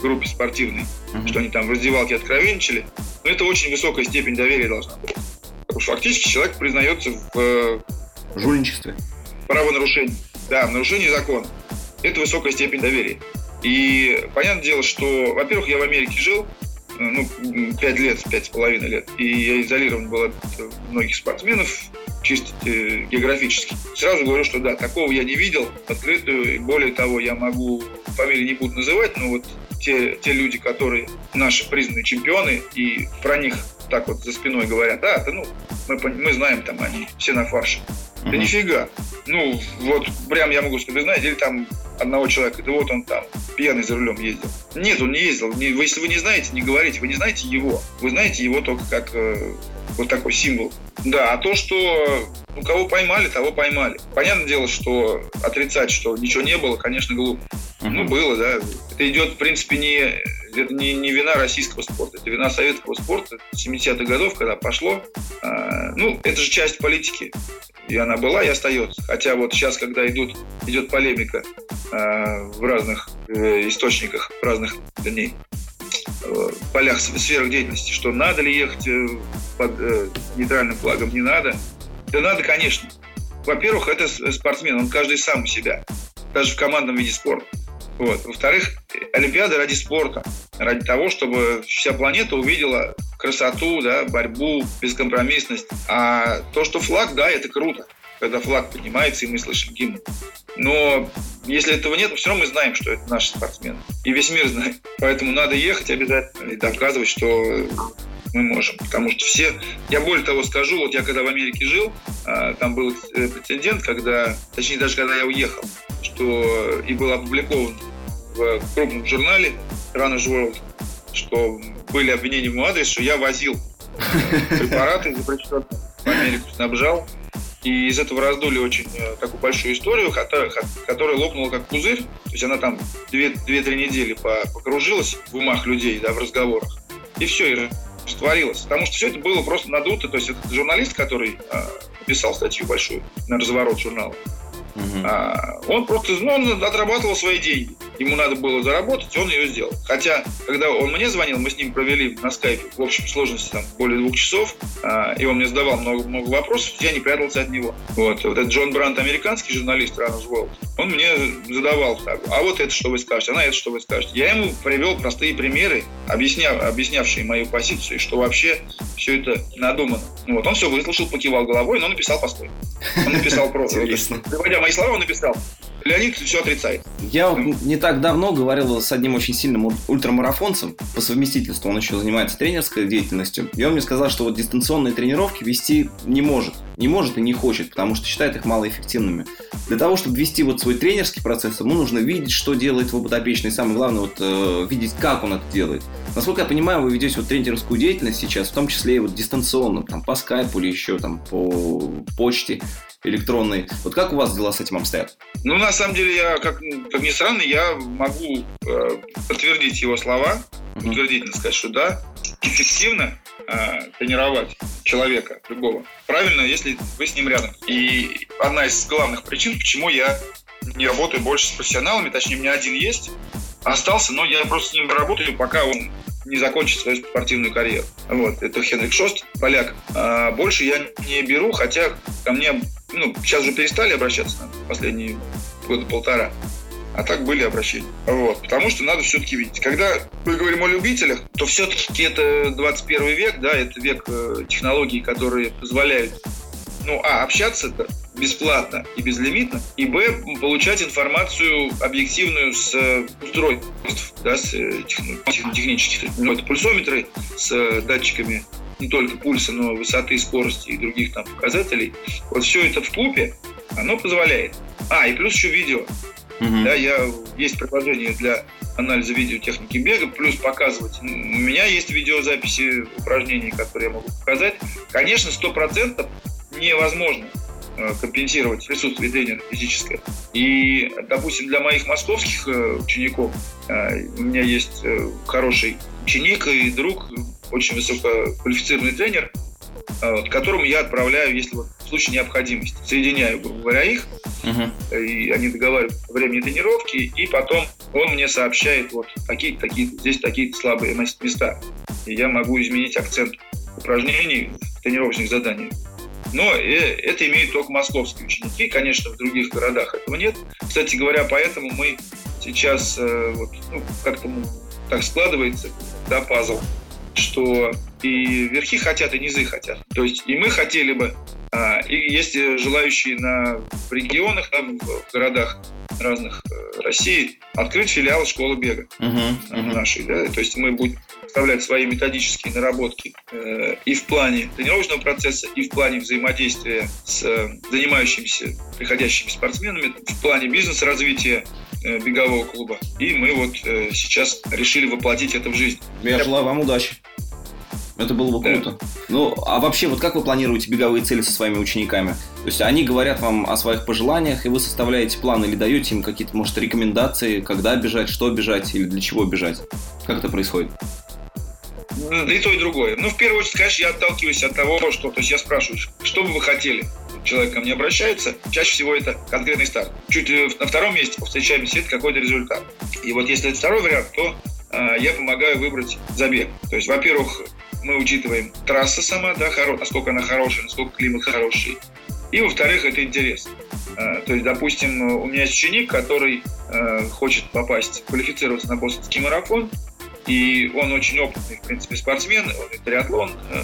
группе спортивной, Мгм. что они там в раздевалке откровенничали, ну, это очень высокая степень доверия должна быть. Потому что фактически человек признается в э, Жульничестве. правонарушении, да, в нарушении закона. Это высокая степень доверия. И понятное дело, что, во-первых, я в Америке жил, ну, пять лет, пять с половиной лет, и я изолирован был от многих спортсменов, чисто э, географически. Сразу говорю, что да, такого я не видел открытую, и более того, я могу, фамилии не буду называть, но вот те, те люди, которые наши признанные чемпионы, и про них так вот за спиной говорят, да, да ну, мы, мы знаем, там они все на фарше. Да Мгм. нифига. Ну, вот прям я могу сказать, вы знаете, или там одного человека, да вот он там пьяный за рулем ездил. Нет, он не ездил. Не- вы- если вы не знаете, не говорите. Вы не знаете его. Вы знаете его только как э, вот такой символ. Да, а то, что ну, кого поймали, того поймали. Понятное дело, что отрицать, что ничего не было, конечно, глупо. Мгм. Ну, было, да. Это идет, в принципе, не, это не, не вина российского спорта, это вина советского спорта 70-х годов, когда пошло. А, ну, это же часть политики. И она была и остается. Хотя вот сейчас, когда идут, идет полемика а, в разных э, источниках, в разных, вернее, э, полях, сф- сферах деятельности, что надо ли ехать э, под нейтральным флагом, не надо. Да надо, конечно. Во-первых, это спортсмен, он каждый сам у себя, даже в командном виде спорта. Вот. Во-вторых, Олимпиада ради спорта, ради того, чтобы вся планета увидела красоту, да, борьбу, бескомпромиссность. А то, что флаг, да, это круто, когда флаг поднимается, и мы слышим гимн. Но если этого нет, все равно мы знаем, что это наши спортсмены. И весь мир знает. Поэтому надо ехать обязательно и доказывать, что мы можем. Потому что все... Я более того скажу, вот я когда в Америке жил, а, там был э, прецедент, когда, точнее даже когда я уехал, что и был опубликован в крупном журнале Runners World, что были обвинения в мой адрес, что я возил препараты запрещенные в Америку, снабжал. И из этого раздули очень э, такую большую историю, которая, которая лопнула как пузырь. То есть она там 2-3 недели по- покружилась в умах людей, да, в разговорах. И все, и растворилось. Потому что все это было просто надуто. То есть этот журналист, который э, написал статью большую на разворот журнала, Мгм. а, он просто ну, он отрабатывал свои деньги. Ему надо было заработать, он ее сделал. Хотя, когда он мне звонил, мы с ним провели на скайпе в общей сложности там, более двух часов, а, и он мне задавал много, много вопросов, я не прятался от него. Вот. вот этот Джон Брант, американский журналист Runners World, он мне задавал так, а вот это что вы скажете, а на это что вы скажете. Я ему привел простые примеры, объясня, объяснявшие мою позицию, что вообще все это надумано. Ну Вот. Он все выслушал, покивал головой, но написал по-своему. Он написал просто. Приводя мои слова, он написал. Леонид все отрицает. Я не так давно говорил с одним очень сильным ул- ультрамарафонцем по совместительству, он еще занимается тренерской деятельностью, и он мне сказал, что вот дистанционные тренировки вести не может. Не может и не хочет, потому что считает их малоэффективными. Для того, чтобы вести вот свой тренерский процесс, ему нужно видеть, что делает его подопечный, и самое главное, вот, э, видеть, как он это делает. Насколько я понимаю, вы ведете вот тренерскую деятельность сейчас, в том числе и вот дистанционно, там, по скайпу или еще там по почте электронной. Вот как у вас дела с этим обстоят? Ну, на самом деле, я, как, как ни странно, я могу э, подтвердить его слова, uh-huh. утвердительно сказать, что да, эффективно э, тренировать человека, любого, правильно, если вы с ним рядом. И одна из главных причин, почему я не работаю больше с профессионалами, точнее, у меня один есть, остался, но я просто с ним работаю, пока он не закончит свою спортивную карьеру. Вот, это Хенрик Шост, поляк. А больше я не беру, хотя ко мне, ну, сейчас уже перестали обращаться, последние года полтора. А так были обращения. Вот. Потому что надо все-таки видеть. Когда мы говорим о любителях, то все-таки это 21 век, да, это век э, технологий, которые позволяют ну, а, общаться бесплатно и безлимитно, и, б, получать информацию объективную с э, устройств, да, с э, технических. Ну, это пульсометры с датчиками не только пульса, но высоты, скорости и других там показателей. Вот все это в купе, оно позволяет. А, и плюс еще видео. Угу. Да, я, есть приложение для анализа видеотехники бега, плюс показывать. У меня есть видеозаписи упражнений, которые я могу показать. Конечно, сто процентов невозможно э, компенсировать присутствие тренера физическое. И, допустим, для моих московских э, учеников э, у меня есть хороший ученик и друг, очень высококвалифицированный тренер, вот, которому я отправляю, если вот в случае необходимости, соединяю, грубо говоря, их, uh-huh. и они договариваются о времени тренировки, и потом он мне сообщает, вот, такие такие здесь такие слабые места, и я могу изменить акцент упражнений в тренировочных заданиях. Но э, это имеют только московские ученики, конечно, в других городах этого нет. Кстати говоря, поэтому мы сейчас, э, вот, ну, как-то так складывается, да, пазл, что и верхи хотят, и низы хотят. То есть и мы хотели бы, а, и есть желающие на, в регионах, там, в городах разных э, России открыть филиал школы бега uh-huh, uh-huh. нашей. Да? То есть мы будем представлять свои методические наработки э, и в плане тренировочного процесса, и в плане взаимодействия с э, занимающимися приходящими спортсменами, в плане бизнес-развития бегового клуба. И мы вот э, сейчас решили воплотить это в жизнь. Я желаю вам удачи. Это было бы круто. Да. Ну, а вообще, вот как вы планируете беговые цели со своими учениками? То есть они говорят вам о своих пожеланиях, и вы составляете план или даете им какие-то, может, рекомендации, когда бежать, что бежать или для чего бежать? Как это происходит? И то, и другое. Ну, в первую очередь, конечно, я отталкиваюсь от того, что... То есть я спрашиваю, что бы вы хотели? Человек ко мне обращается, чаще всего это конкретный старт. Чуть на втором месте встречаемся, это какой-то результат. И вот если это второй вариант, то э, я помогаю выбрать забег. То есть, во-первых, мы учитываем трасса сама, да, хоро, насколько она хорошая, насколько климат хороший. И, во-вторых, это интерес. Э, то есть, допустим, у меня есть ученик, который э, хочет попасть, квалифицироваться на бостонский марафон, и он очень опытный, в принципе, спортсмен, он и триатлон э,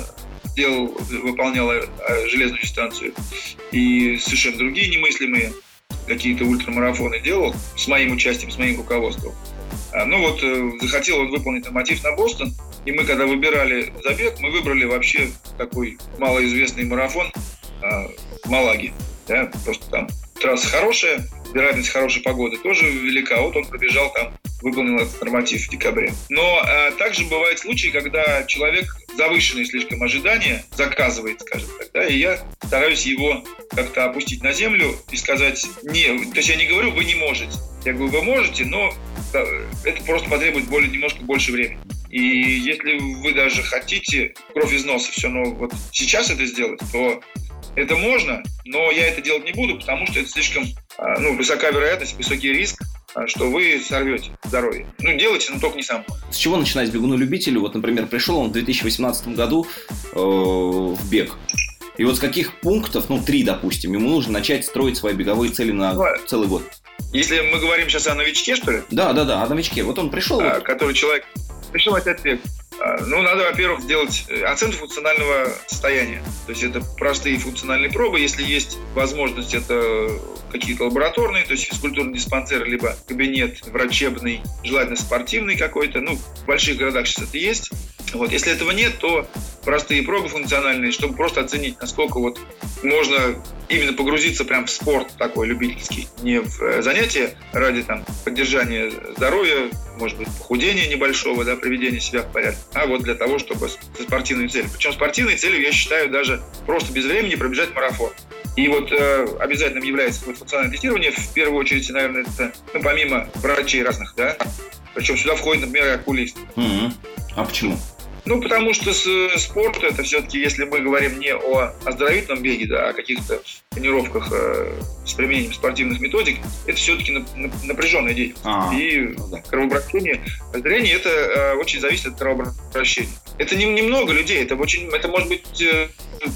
делал, выполнял э, железную дистанцию и совершенно другие немыслимые какие-то ультрамарафоны делал с моим участием, с моим руководством. А, ну вот, э, захотел он выполнить норматив на Бостон, и мы, когда выбирали забег, мы выбрали вообще такой малоизвестный марафон в Малаге. Да, просто там трасса хорошая, вероятность хорошей погоды тоже велика. Вот он пробежал там, выполнил этот норматив в декабре. Но а, также бывают случаи, когда человек завышенные слишком ожидания заказывает, скажем так, да, и я стараюсь его как-то опустить на землю и сказать, не, то есть я не говорю, вы не можете. Я говорю, вы можете, но это просто потребует более, немножко больше времени. И если вы даже хотите кровь из носа все, но вот сейчас это сделать, то это можно, но я это делать не буду, потому что это слишком а, ну, высока вероятность, высокий риск, а, что вы сорвете здоровье. Ну, делайте, но только не сам. С чего начинать бегуну-любителю? Вот, например, пришел он в 2018 году э, в бег. И вот с каких пунктов, ну, три, допустим, ему нужно начать строить свои беговые цели на ну, целый год? Если мы говорим сейчас о новичке, что ли? Да, да, да, о новичке. Вот он пришел. А, вот... Который человек пришел опять бег. А, ну, надо, во-первых, сделать э, оценку функционального состояния. То есть это простые функциональные пробы. Если есть возможность, это какие-то лабораторные, то есть физкультурный диспансер, либо кабинет врачебный, желательно спортивный какой-то. Ну, в больших городах сейчас это есть. Вот. Если этого нет, то простые пробы функциональные, чтобы просто оценить, насколько вот можно именно погрузиться прям в спорт такой любительский, не в э, занятие ради там поддержания здоровья, может быть, похудения небольшого, да, приведения себя в порядок, а вот для того, чтобы со спортивной целью. Причем спортивной целью я считаю даже просто без времени пробежать марафон. И вот э, обязательным является вот функциональное тестирование. В первую очередь, наверное, это ну, помимо врачей разных, да. Причем сюда входит, например, и окулист. Mm-hmm. А почему? Ну, потому что спорт это все-таки, если мы говорим не о оздоровительном беге, да, а о каких-то тренировках э, с применением спортивных методик, это все-таки напряженная деятельность. А, и ну, да. кровообращение, зрение это э, очень зависит от кровообращения. Это не, немного людей, это очень, это может быть э,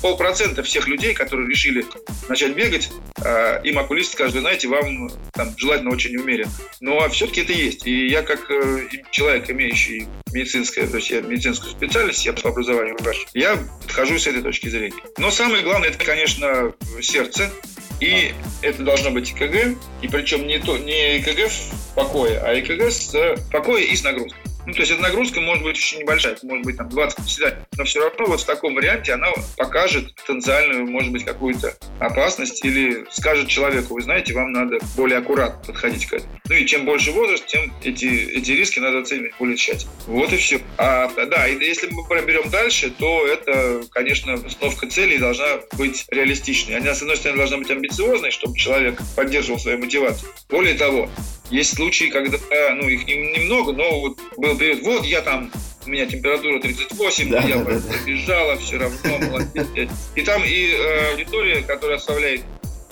полпроцента всех людей, которые решили начать бегать, э, им окулист скажет, знаете, вам там, желательно очень умеренно. Но все-таки это есть. И я как э, человек, имеющий медицинское, то есть я медицинскую специальность, я по образованию врач, я подхожу с этой точки зрения. Но самое главное, это, конечно, сердце. И это должно быть ЭКГ, и причем не, то, не ЭКГ в покое, а ЭКГ с покоя и с нагрузкой. Ну, то есть эта нагрузка может быть очень небольшая, это может быть там 20 приседаний, но все равно вот в таком варианте она покажет потенциальную, может быть, какую-то опасность или скажет человеку, вы знаете, вам надо более аккуратно подходить к этому. Ну и чем больше возраст, тем эти, эти риски надо оценивать более тщательно. Вот и все. А, да, и если мы проберем дальше, то это, конечно, установка целей должна быть реалистичной. Она, с одной стороны, должна быть амбициозной, чтобы человек поддерживал свою мотивацию. Более того, есть случаи, когда, ну, их немного, но вот был период, вот я там у меня температура 38, да, я да, побежала, да. все равно, молодец. И там и э, аудитория, которая оставляет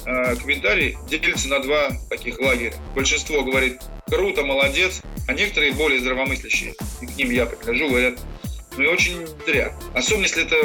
э, комментарий, делится на два таких лагеря. Большинство говорит, круто, молодец, а некоторые более здравомыслящие, и к ним я принадлежу, говорят, ну и очень зря. Особенно, если это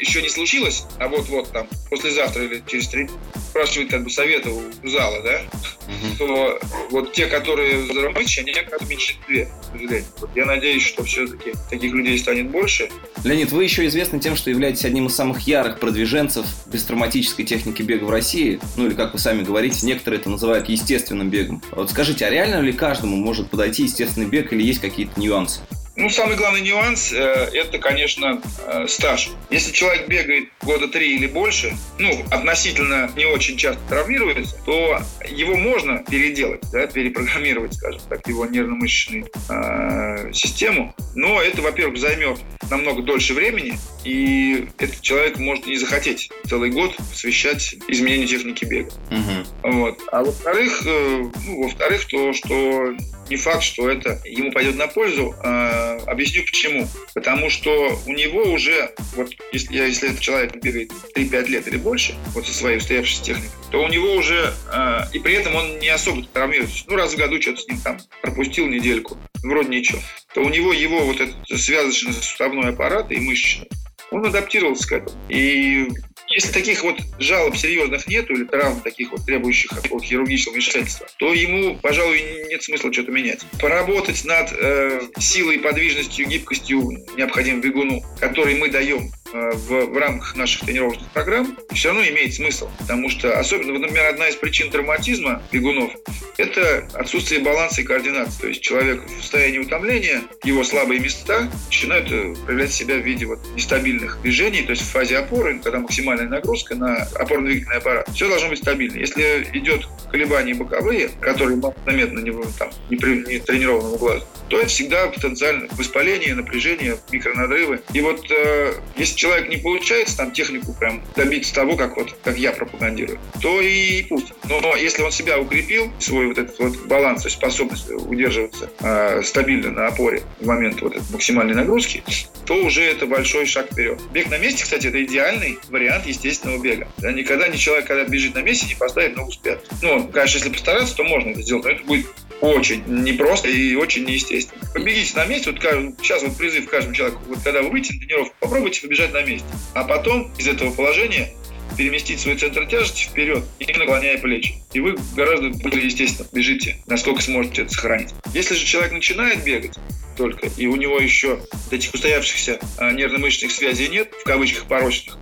еще не случилось, а вот-вот там послезавтра или через три спрашивать как бы совета у зала, да, угу. то вот те, которые здравомыслящие, они как в меньшинстве, к сожалению. Вот я надеюсь, что все-таки таких людей станет больше. Леонид, вы еще известны тем, что являетесь одним из самых ярых продвиженцев бестравматической техники бега в России. Ну или, как вы сами говорите, некоторые это называют естественным бегом. Вот скажите, а реально ли каждому может подойти естественный бег или есть какие-то нюансы? Ну, самый главный нюанс э, это, конечно, э, стаж. Если человек бегает года три или больше, ну, относительно не очень часто травмируется, то его можно переделать, да, перепрограммировать, скажем так, его нервно-мышечную э, систему. Но это, во-первых, займет намного дольше времени, и этот человек может не захотеть целый год посвящать изменению техники бега. Угу. Вот. А во-вторых, э, ну, во-вторых, то, что не факт, что это ему пойдет на пользу. Э, объясню почему. Потому что у него уже, вот если, если этот человек бегает 3-5 лет или больше, вот со своей устоявшейся техникой, то у него уже, э, и при этом он не особо травмируется. Ну, раз в году что-то с ним там пропустил недельку, вроде ничего. То у него его вот этот связочно-суставной аппарат и мышечный, он адаптировался к этому. И если таких вот жалоб серьезных нету или травм таких вот требующих от хирургического вмешательства, то ему, пожалуй, нет смысла что-то менять. Поработать над э, силой, подвижностью, гибкостью необходимым бегуну, который мы даем в, в рамках наших тренировочных программ все равно имеет смысл. Потому что, особенно, например, одна из причин травматизма бегунов – это отсутствие баланса и координации. То есть человек в состоянии утомления, его слабые места начинают э, проявлять себя в виде вот нестабильных движений, то есть в фазе опоры, когда максимальная нагрузка на опорно-двигательный аппарат. Все должно быть стабильно. Если идет колебания боковые, которые заметно не, там, не, при, не тренированному глазу, то это всегда потенциально воспаление, напряжение, микронадрывы. И вот э, если человек не получается там технику прям добиться того, как вот как я пропагандирую, то и пусть. Но если он себя укрепил, свой вот этот вот баланс, то есть способность удерживаться э, стабильно на опоре в момент вот этой максимальной нагрузки, то уже это большой шаг вперед. Бег на месте, кстати, это идеальный вариант естественного бега. Да, никогда не человек, когда бежит на месте, не поставит ногу с пят. Ну, конечно, если постараться, то можно это сделать, но это будет очень непросто и очень неестественно. Побегите на месте, вот сейчас вот призыв каждому человеку, вот когда вы выйдете на тренировку, попробуйте побежать на месте, а потом из этого положения переместить свой центр тяжести вперед и наклоняя плечи. И вы гораздо более естественно бежите, насколько сможете это сохранить. Если же человек начинает бегать, только, и у него еще этих устоявшихся а, нервно-мышечных связей нет, в кавычках порочных,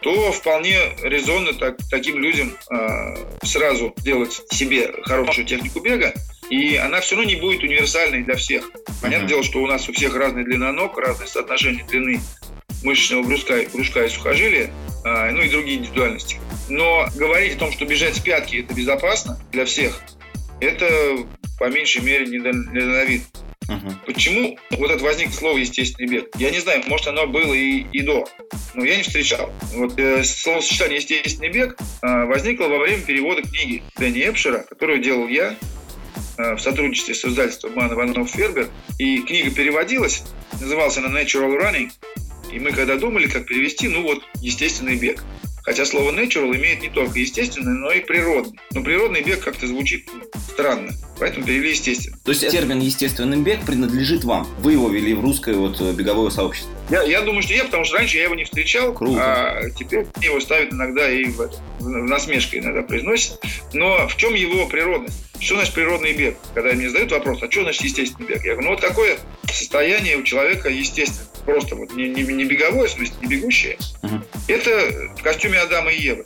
то вполне резонно так, таким людям э, сразу делать себе хорошую технику бега, и она все равно не будет универсальной для всех. Понятное mm-hmm. дело, что у нас у всех разная длина ног, разное соотношение длины мышечного брюшка, брюшка и сухожилия, а, ну и другие индивидуальности. Но говорить о том, что бежать с пятки – это безопасно для всех, это по меньшей мере недальновидно. Uh-huh. Почему вот это возникло слово «естественный бег»? Я не знаю, может, оно было и, и до, но я не встречал. Вот э, словосочетание «естественный бег» э, возникло во время перевода книги Дэнни Эпшера, которую делал я э, в сотрудничестве с издательством Ман Иванов Фербер. И книга переводилась, называлась она «Natural Running», и мы когда думали, как перевести, ну вот, естественный бег. Хотя слово natural имеет не только естественный, но и природный. Но природный бег как-то звучит странно, поэтому перевели естественно. То есть термин естественный бег принадлежит вам? Вы его ввели в русское вот беговое сообщество? Я, я думаю, что я, потому что раньше я его не встречал, Круто. а теперь его ставят иногда и в, в насмешкой иногда произносят. Но в чем его природность? Что значит природный бег? Когда мне задают вопрос, а что значит естественный бег? Я говорю, ну вот такое состояние у человека естественное. Просто вот не, не, не беговое, в смысле, не бегущее. Uh-huh. Это в костюме Адама и Евы.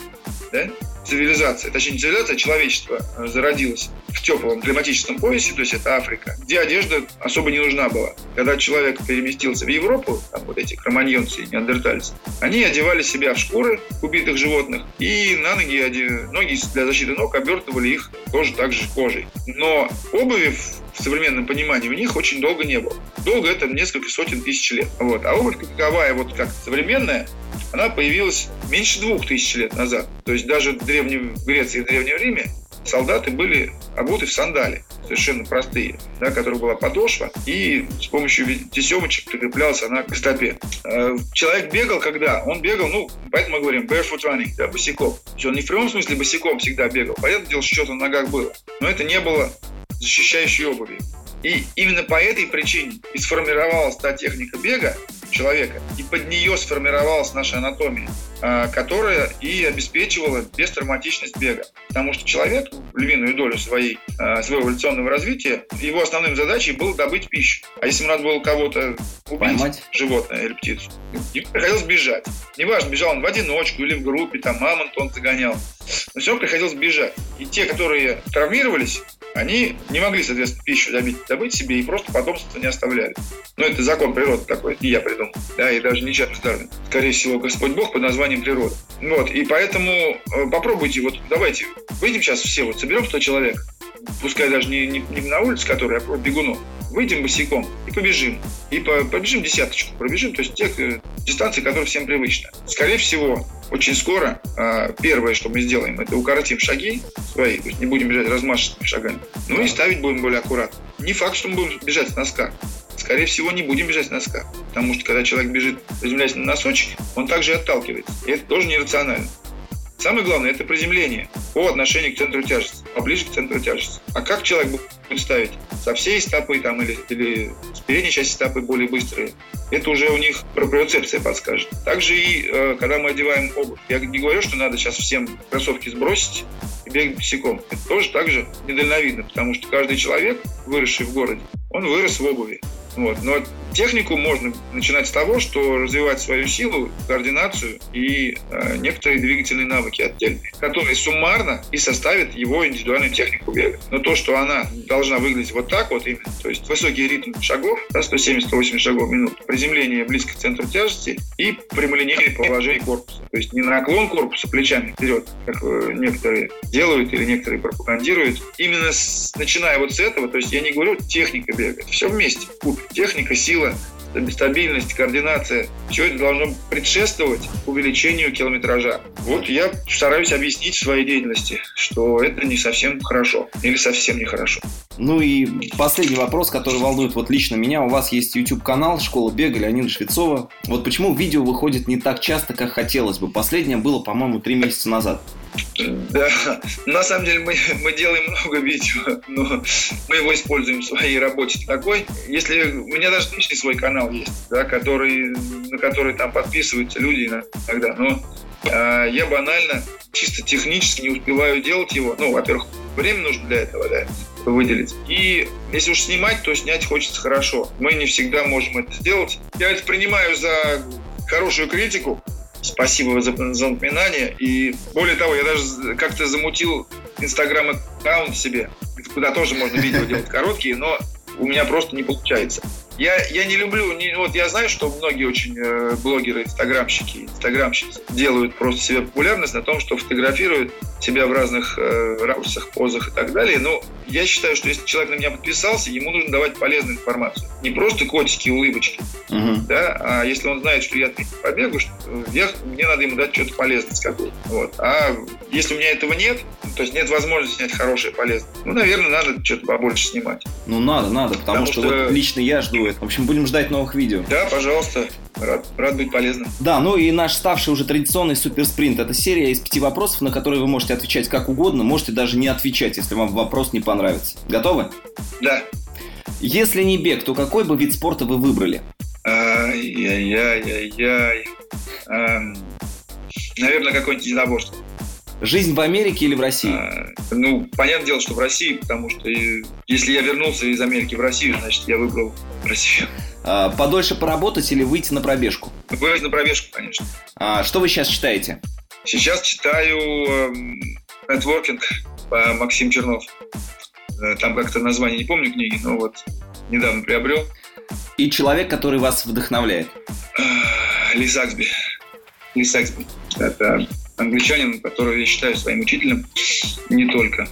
Да? цивилизация, точнее не цивилизация, а человечество э, зародилось в теплом климатическом поясе, то есть это Африка, где одежда особо не нужна была. Когда человек переместился в Европу, там вот эти кроманьонцы и неандертальцы, они одевали себя в шкуры убитых животных и на ноги, ноги для защиты ног обертывали их тоже также кожей. Но обуви в современном понимании у них очень долго не было. Долго это несколько сотен тысяч лет. Вот. А обувь таковая, вот как современная, она появилась меньше двух тысяч лет назад. То есть даже в Древнем Греции и в Древнем Riме солдаты были обуты в сандали, совершенно простые, да, которых была подошва, и с помощью тесемочек прикреплялась она к стопе. Э, человек бегал когда? Он бегал, ну, поэтому мы говорим barefoot running, да, босиком. Он не в прямом смысле босиком всегда бегал. Понятное дело, что что-то на ногах было. Но это не было защищающей обуви. И именно по этой причине и сформировалась та техника бега человека, и под нее сформировалась наша анатомия, а, которая и обеспечивала бестравматичность бега. Потому что человек, львиную долю своей, а, своего эволюционного развития, его основной задачей было добыть пищу. А если ему надо было кого-то убить, Поймать. животное или птицу, ему приходилось бежать. Неважно, бежал он в одиночку или в группе, там мамонт он загонял. Но все равно приходилось бежать. И те, которые травмировались, они не могли, соответственно, пищу добыть, добыть себе и просто потомство не оставляли. Но это закон природы такой, не я придумал, да, и даже не Чарльз Дарвин. Скорее всего, Господь Бог под названием природа. Вот, и поэтому э, попробуйте, вот давайте, выйдем сейчас все, вот соберем 100 человек, пускай даже не, не, не на улице, которые, а бегунов, выйдем босиком и побежим. И по, побежим десяточку, пробежим, то есть те э, дистанции, которые всем привычны. Скорее всего, очень скоро э, первое, что мы сделаем, это укоротим шаги свои, то есть не будем бежать размашистыми шагами, ну и ставить будем более аккуратно. Не факт, что мы будем бежать с носка. Скорее всего, не будем бежать с носка. Потому что когда человек бежит, приземляясь на носочек, он также и отталкивается. И это тоже нерационально. Самое главное – это приземление по отношению к центру тяжести, поближе к центру тяжести. А как человек будет ставить? Со всей стопы там, или, или с передней части стопы более быстрые? Это уже у них проприоцепция подскажет. Также и э, когда мы одеваем обувь. Я не говорю, что надо сейчас всем кроссовки сбросить и бегать босиком. Это тоже так же недальновидно, потому что каждый человек, выросший в городе, он вырос в обуви. Вот. Но технику можно начинать с того, что развивать свою силу, координацию и э, некоторые двигательные навыки отдельные, которые суммарно и составят его индивидуальную технику бега. Но то, что она должна выглядеть вот так вот именно, то есть высокий ритм шагов, да, 170-180 шагов в минуту, приземление близко к центру тяжести и прямолинейное положение корпуса. То есть не наклон корпуса плечами вперед, как э, некоторые делают или некоторые пропагандируют. Именно с, начиная вот с этого, то есть я не говорю техника бега, все вместе. Техника, сила, Viva! Стабильность, координация, все это должно предшествовать увеличению километража. Вот я стараюсь объяснить в своей деятельности, что это не совсем хорошо или совсем нехорошо. Ну и последний вопрос, который волнует вот лично меня. У вас есть YouTube-канал «Школа бега» Леонида Швецова. Вот почему видео выходит не так часто, как хотелось бы? Последнее было, по-моему, три месяца назад. Да, на самом деле мы, мы делаем много видео, но мы его используем в своей работе такой. Если у меня даже личный свой канал есть, да, который, на который там подписываются люди иногда, но э, я банально чисто технически не успеваю делать его. Ну, во-первых, время нужно для этого, да, выделить. И если уж снимать, то снять хочется хорошо. Мы не всегда можем это сделать. Я это принимаю за хорошую критику, Спасибо за, за напоминание. И более того, я даже как-то замутил инстаграм аккаунт себе, куда тоже можно видео делать короткие, но у меня просто не получается. Я, я не люблю, не, вот я знаю, что многие очень э, блогеры, инстаграмщики, инстаграмщицы делают просто себе популярность на том, что фотографируют себя в разных э, ракурсах, позах и так далее. Но я считаю, что если человек на меня подписался, ему нужно давать полезную информацию. Не просто котики, улыбочки, угу. да, а если он знает, что я побегу, что я, мне надо ему дать что-то полезное какое Вот. А если у меня этого нет, то есть нет возможности снять хорошее, полезное, ну, наверное, надо что-то побольше снимать. Ну, надо, надо, потому, потому что, что вот лично я жду это. В общем, будем ждать новых видео. Да, пожалуйста. Рад, рад быть полезным. Да, ну и наш ставший уже традиционный суперспринт. Это серия из пяти вопросов, на которые вы можете отвечать как угодно, можете даже не отвечать, если вам вопрос не понравится. Готовы? Да. Если не бег, то какой бы вид спорта вы выбрали? Ай-яй-яй-яй. Эм, наверное, какое-нибудь единоборство. Жизнь в Америке или в России? А, ну, понятное дело, что в России, потому что если я вернулся из Америки в Россию, значит, я выбрал Россию. А, подольше поработать или выйти на пробежку? Выйти на пробежку, конечно. А, что вы сейчас читаете? Сейчас читаю эм, «Нетворкинг» по Максим Чернов. Э, там как-то название не помню книги, но вот недавно приобрел. И человек, который вас вдохновляет? Ли Саксби. Ли Саксби. Это англичанин, которого я считаю своим учителем не только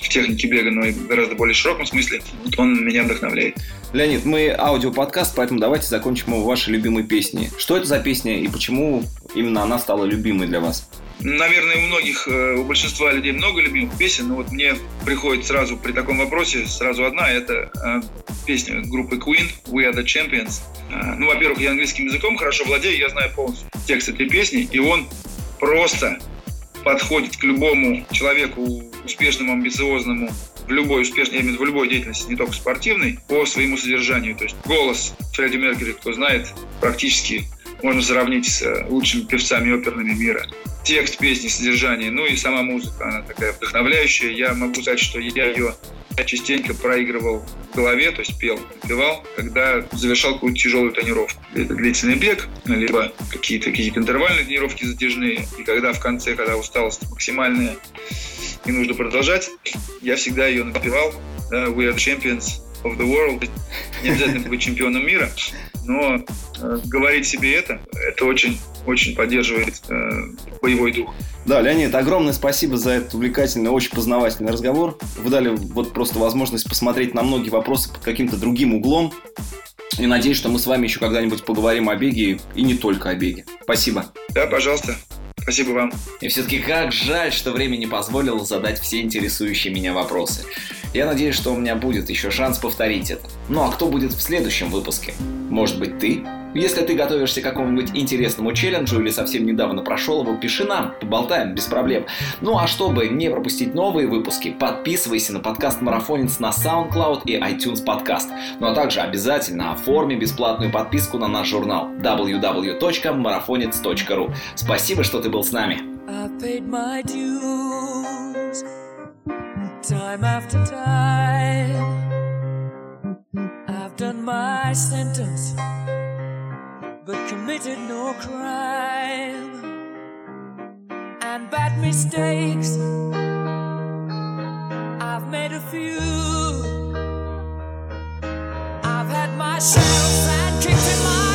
в технике бега, но и в гораздо более широком смысле. Он меня вдохновляет. Леонид, мы аудиоподкаст, поэтому давайте закончим его вашей любимой песней. Что это за песня и почему именно она стала любимой для вас? Наверное, у многих, э, у большинства людей много любимых песен, но вот мне приходит сразу при таком вопросе сразу одна, это э, песня группы Queen «We are the Champions». Э, ну, во-первых, я английским языком хорошо владею, я знаю полностью текст этой песни, и он просто подходит к любому человеку успешному, амбициозному, в любой успешной, я в любой деятельности, не только спортивной, по своему содержанию. То есть голос Фредди Меркьюри, кто знает, практически можно сравнить с лучшими певцами оперными мира. Текст песни, содержание, ну и сама музыка, она такая вдохновляющая. Я могу сказать, что я ее частенько проигрывал в голове, то есть пел, певал, когда завершал какую-то тяжелую тренировку. Длительный бег, либо какие-то какие интервальные тренировки затяжные. И когда в конце, когда усталость максимальная и нужно продолжать, я всегда ее напевал. Да, We are champions of the world. Не обязательно быть чемпионом мира, но э, говорить себе это, это очень, очень поддерживает э, боевой дух. Да, Леонид, огромное спасибо за этот увлекательный, очень познавательный разговор. Вы дали вот просто возможность посмотреть на многие вопросы под каким-то другим углом. И надеюсь, что мы с вами еще когда-нибудь поговорим о беге и не только о беге. Спасибо. Да, пожалуйста. Спасибо вам. И все-таки как жаль, что время не позволило задать все интересующие меня вопросы. Я надеюсь, что у меня будет еще шанс повторить это. Ну а кто будет в следующем выпуске? Может быть ты? Если ты готовишься к какому-нибудь интересному челленджу или совсем недавно прошел его, пиши нам, поболтаем без проблем. Ну а чтобы не пропустить новые выпуски, подписывайся на подкаст Марафонец на SoundCloud и iTunes Podcast. Ну а также обязательно оформи бесплатную подписку на наш журнал www.marafonец.ru. Спасибо, что ты был с нами. Time after time. I've done my sentence, but committed no crime. And bad mistakes, I've made a few. I've had my shadows and kicks in my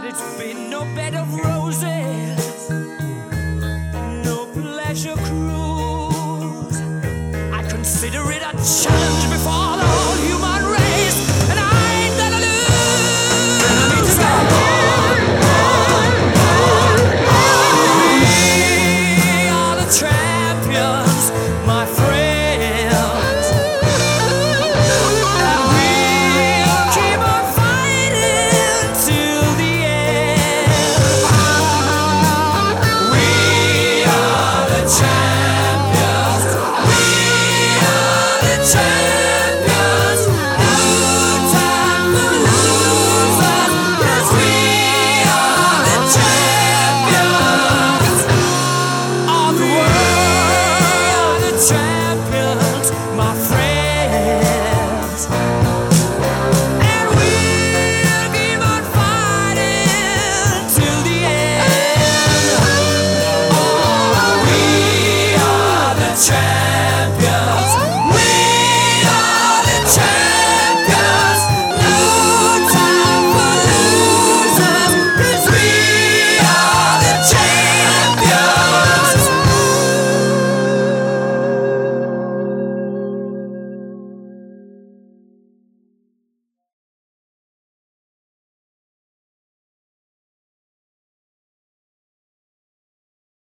But it's been no bed of roses, no pleasure cruise. I consider it a challenge before.